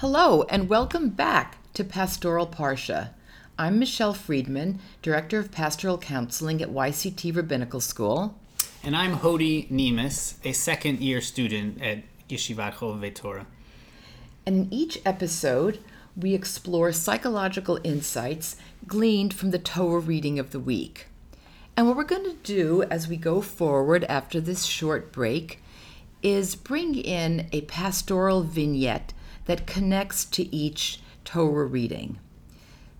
Hello, and welcome back to Pastoral Parsha. I'm Michelle Friedman, Director of Pastoral Counseling at YCT Rabbinical School. And I'm Hody Nemes, a second year student at Yeshivat Chovevei Torah. And in each episode, we explore psychological insights gleaned from the Torah reading of the week. And what we're going to do as we go forward after this short break is bring in a pastoral vignette that connects to each Torah reading.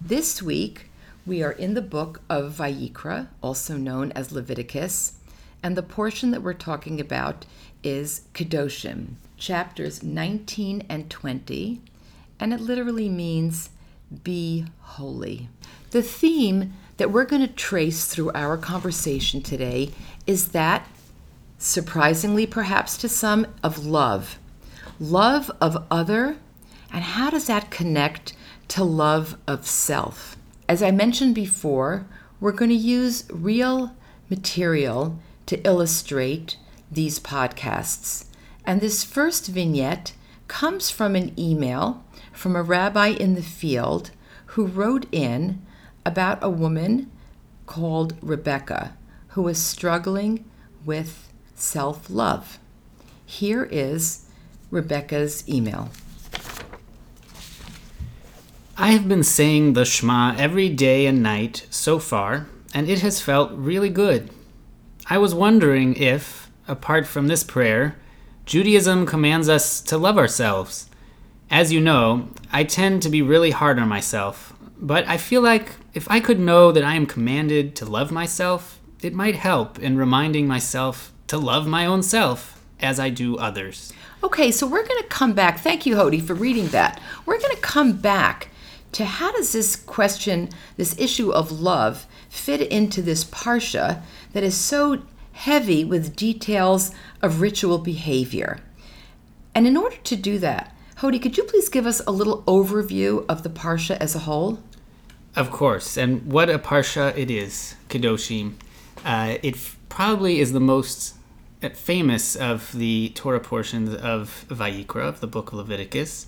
This week, we are in the book of Vayikra, also known as Leviticus, and the portion that we're talking about is Kedoshim, chapters 19 and 20, and it literally means be holy. The theme that we're going to trace through our conversation today is that, surprisingly perhaps to some, of love. Love of other, and how does that connect to love of self? As I mentioned before, we're going to use real material to illustrate these podcasts. And this first vignette comes from an email from a rabbi in the field who wrote in about a woman called Rebecca who was struggling with self love. Here is Rebecca's email. I have been saying the Shema every day and night so far, and it has felt really good. I was wondering if, apart from this prayer, Judaism commands us to love ourselves. As you know, I tend to be really hard on myself, but I feel like if I could know that I am commanded to love myself, it might help in reminding myself to love my own self as I do others. Okay, so we're going to come back. Thank you, Hody, for reading that. We're going to come back to how does this question, this issue of love, fit into this parsha that is so heavy with details of ritual behavior. And in order to do that, Hody, could you please give us a little overview of the parsha as a whole? Of course, and what a parsha it is, Kedoshim. Uh, it f- probably is the most famous of the Torah portions of Vayikra, of the book of Leviticus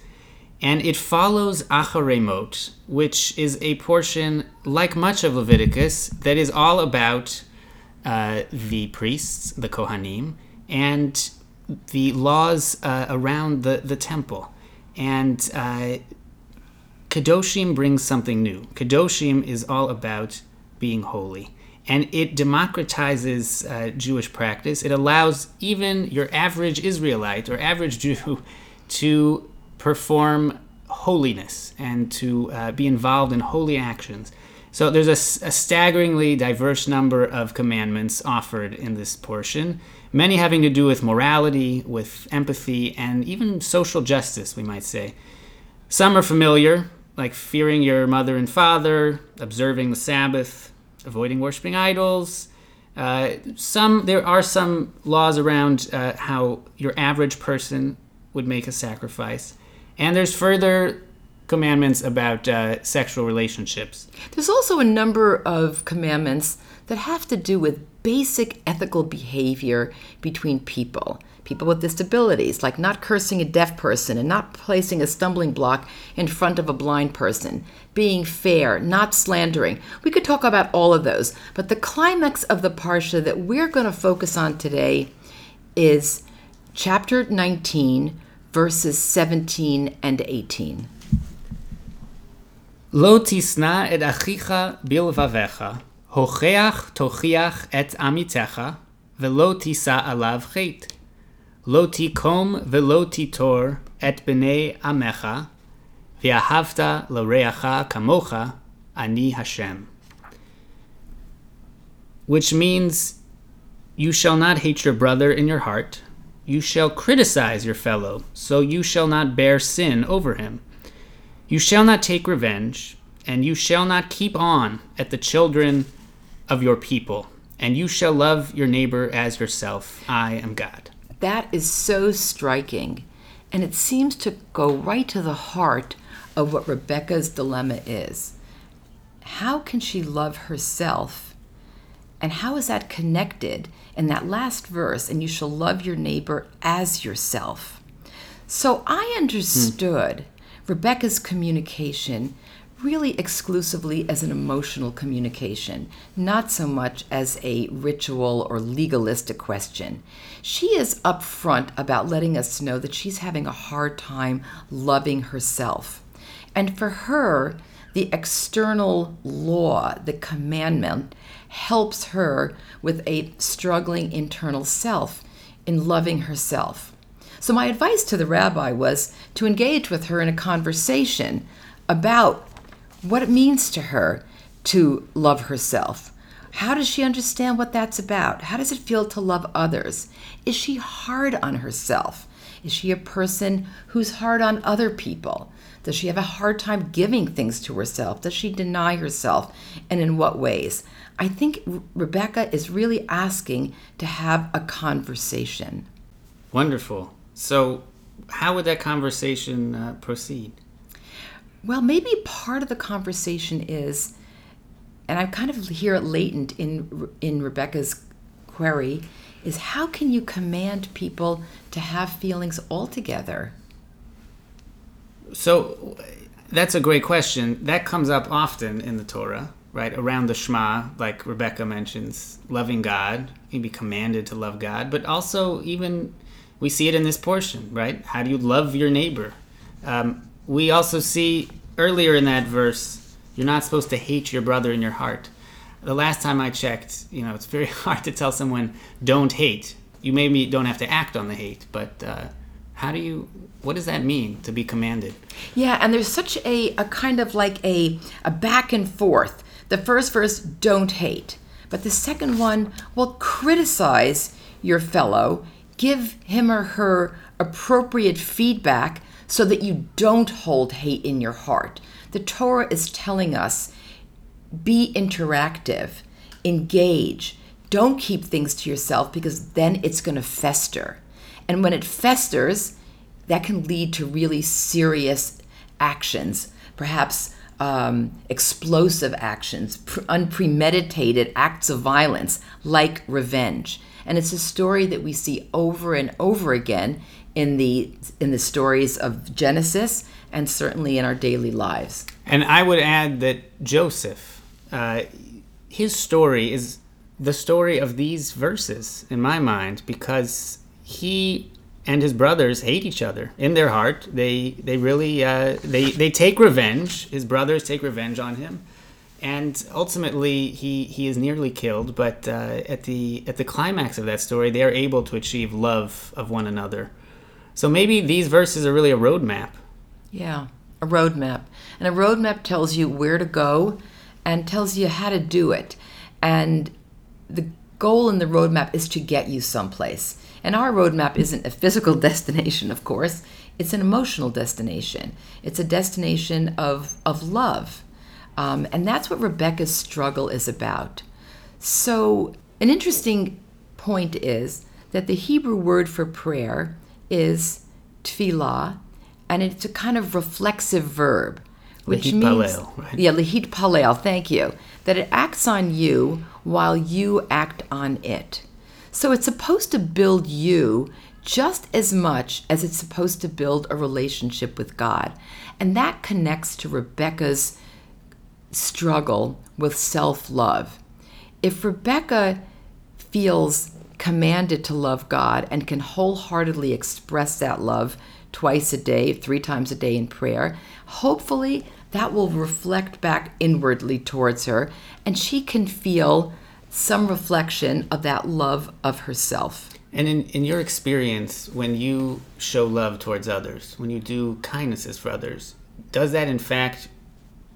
and it follows Acharei Mot, which is a portion, like much of Leviticus, that is all about uh, the priests, the Kohanim, and the laws uh, around the, the temple. And uh, Kedoshim brings something new. Kedoshim is all about being holy. And it democratizes uh, Jewish practice. It allows even your average Israelite or average Jew to perform holiness and to uh, be involved in holy actions. So there's a, a, staggeringly diverse number of commandments offered in this portion, many having to do with morality, with empathy, and even social justice, we might say. Some are familiar, like fearing your mother and father, observing the Sabbath, avoiding worshiping idols. Uh, some there are some laws around uh, how your average person would make a sacrifice. And there's further commandments about uh, sexual relationships. There's also a number of commandments that have to do with basic ethical behavior between people. People with disabilities, like not cursing a deaf person and not placing a stumbling block in front of a blind person, being fair, not slandering. We could talk about all of those, but the climax of the Parsha that we're going to focus on today is chapter 19, verses 17 and 18. Lo tisna et achicha bilvavecha, hocheach tochiach et amitecha, velo tisa alav chet. Lo tikom velo titor et bnei amecha, v'ahavta l'reacha kamocha, ani Hashem. Which means, you shall not hate your brother in your heart, you shall criticize your fellow, so you shall not bear sin over him. You shall not take revenge, and you shall not keep on at the children of your people, and you shall love your neighbor as yourself. I am God. That is so striking, and it seems to go right to the heart of what Rebecca's dilemma is. How can she love herself and how is that connected in that last verse? And you shall love your neighbor as yourself. So I understood hmm. Rebecca's communication really exclusively as an emotional communication, not so much as a ritual or legalistic question. She is upfront about letting us know that she's having a hard time loving herself. And for her, the external law, the commandment, helps her with a struggling internal self in loving herself. So, my advice to the rabbi was to engage with her in a conversation about what it means to her to love herself. How does she understand what that's about? How does it feel to love others? Is she hard on herself? Is she a person who's hard on other people? Does she have a hard time giving things to herself? Does she deny herself? And in what ways? I think Rebecca is really asking to have a conversation. Wonderful. So, how would that conversation uh, proceed? Well, maybe part of the conversation is, and I kind of hear it latent in in Rebecca's query, is how can you command people to have feelings altogether? So, that's a great question. That comes up often in the Torah, right? Around the Shema, like Rebecca mentions, loving God. You can be commanded to love God, but also even we see it in this portion, right? How do you love your neighbor? Um, we also see earlier in that verse, you're not supposed to hate your brother in your heart. The last time I checked, you know, it's very hard to tell someone don't hate. You maybe don't have to act on the hate, but uh, how do you? What does that mean to be commanded? Yeah, and there's such a, a kind of like a a back and forth. The first verse, don't hate, but the second one, well, criticize your fellow, give him or her appropriate feedback so that you don't hold hate in your heart. The Torah is telling us be interactive, engage, don't keep things to yourself because then it's going to fester. And when it festers, that can lead to really serious actions, perhaps um, explosive actions, pre- unpremeditated acts of violence like revenge. And it's a story that we see over and over again in the in the stories of Genesis and certainly in our daily lives. And I would add that Joseph, uh, his story is the story of these verses in my mind because he and his brothers hate each other in their heart. They they really uh, they they take revenge. His brothers take revenge on him, and ultimately he he is nearly killed. But uh, at the at the climax of that story, they are able to achieve love of one another. So maybe these verses are really a roadmap. Yeah, a roadmap. And a roadmap tells you where to go and tells you how to do it. And the goal in the roadmap is to get you someplace. And our roadmap isn't a physical destination, of course, it's an emotional destination. It's a destination of, of love. Um, and that's what Rebecca's struggle is about. So, an interesting point is that the Hebrew word for prayer is tefillah, and it's a kind of reflexive verb, which Lehit means palel, right? yeah, lehit palel. Thank you. That it acts on you while you act on it. So it's supposed to build you just as much as it's supposed to build a relationship with God, and that connects to Rebecca's struggle with self love. If Rebecca feels commanded to love God and can wholeheartedly express that love twice a day, three times a day in prayer, hopefully that will reflect back inwardly towards her and she can feel some reflection of that love of herself. And in, in your experience, when you show love towards others, when you do kindnesses for others, does that in fact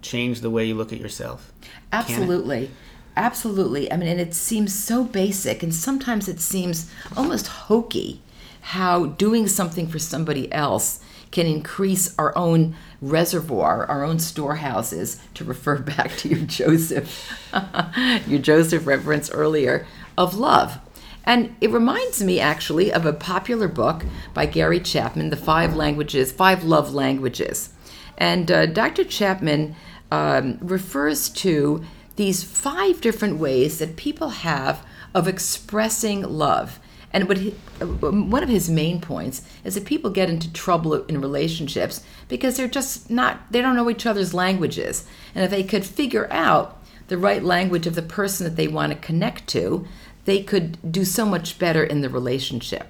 change the way you look at yourself? Absolutely. Absolutely. I mean, and it seems so basic, and sometimes it seems almost hokey how doing something for somebody else can increase our own reservoir, our own storehouses, to refer back to your Joseph, your Joseph reference earlier, of love. And it reminds me actually of a popular book by Gary Chapman, The Five Languages, Five Love Languages. And uh, Dr. Chapman um, refers to these five different ways that people have of expressing love. And he, one of his main points is that people get into trouble in relationships because they're just not, they don't know each other's languages. And if they could figure out the right language of the person that they want to connect to, they could do so much better in the relationship.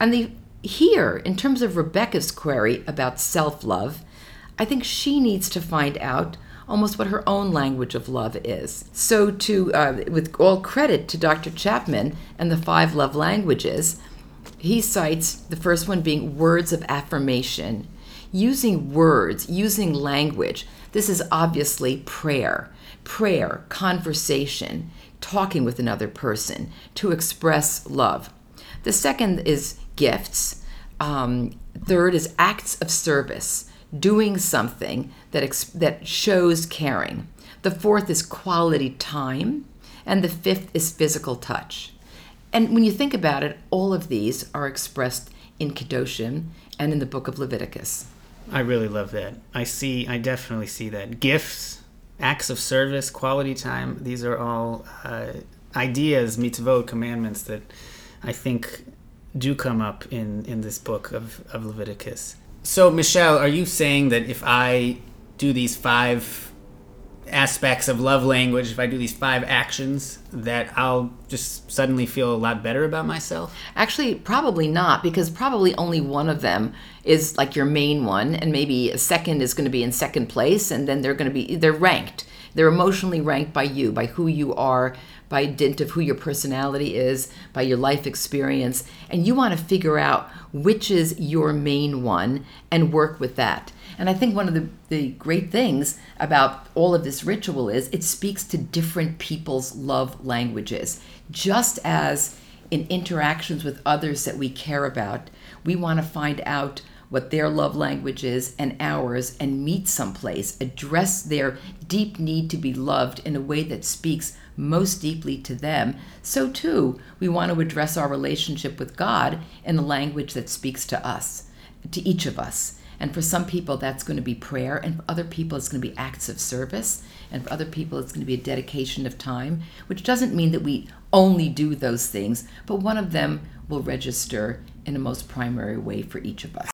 And the, here, in terms of Rebecca's query about self love, I think she needs to find out almost what her own language of love is. So, to uh, with all credit to Dr. Chapman and the five love languages, he cites the first one being words of affirmation. Using words, using language. This is obviously prayer. Prayer, conversation, talking with another person to express love. The second is gifts. Um, third is acts of service doing something that, ex- that shows caring. The fourth is quality time. And the fifth is physical touch. And when you think about it, all of these are expressed in Kedoshim and in the book of Leviticus. I really love that. I see, I definitely see that. Gifts, acts of service, quality time, these are all uh, ideas, mitzvot, commandments that I think do come up in, in this book of, of Leviticus. So, Michelle, are you saying that if I do these five aspects of love language, if I do these five actions, that I'll just suddenly feel a lot better about myself? Actually, probably not, because probably only one of them is like your main one, and maybe a second is going to be in second place, and then they're going to be, they're ranked. They're emotionally ranked by you, by who you are, by dint of who your personality is, by your life experience, and you want to figure out which is your main one and work with that. And I think one of the, the great things about all of this ritual is it speaks to different people's love languages. Just as in interactions with others that we care about, we want to find out what their love language is and ours and meet someplace, address their deep need to be loved in a way that speaks most deeply to them, so too we want to address our relationship with God in a language that speaks to us, to each of us. And for some people, that's going to be prayer, and for other people, it's going to be acts of service, and for other people, it's going to be a dedication of time, which doesn't mean that we only do those things, but one of them will register in a most primary way for each of us.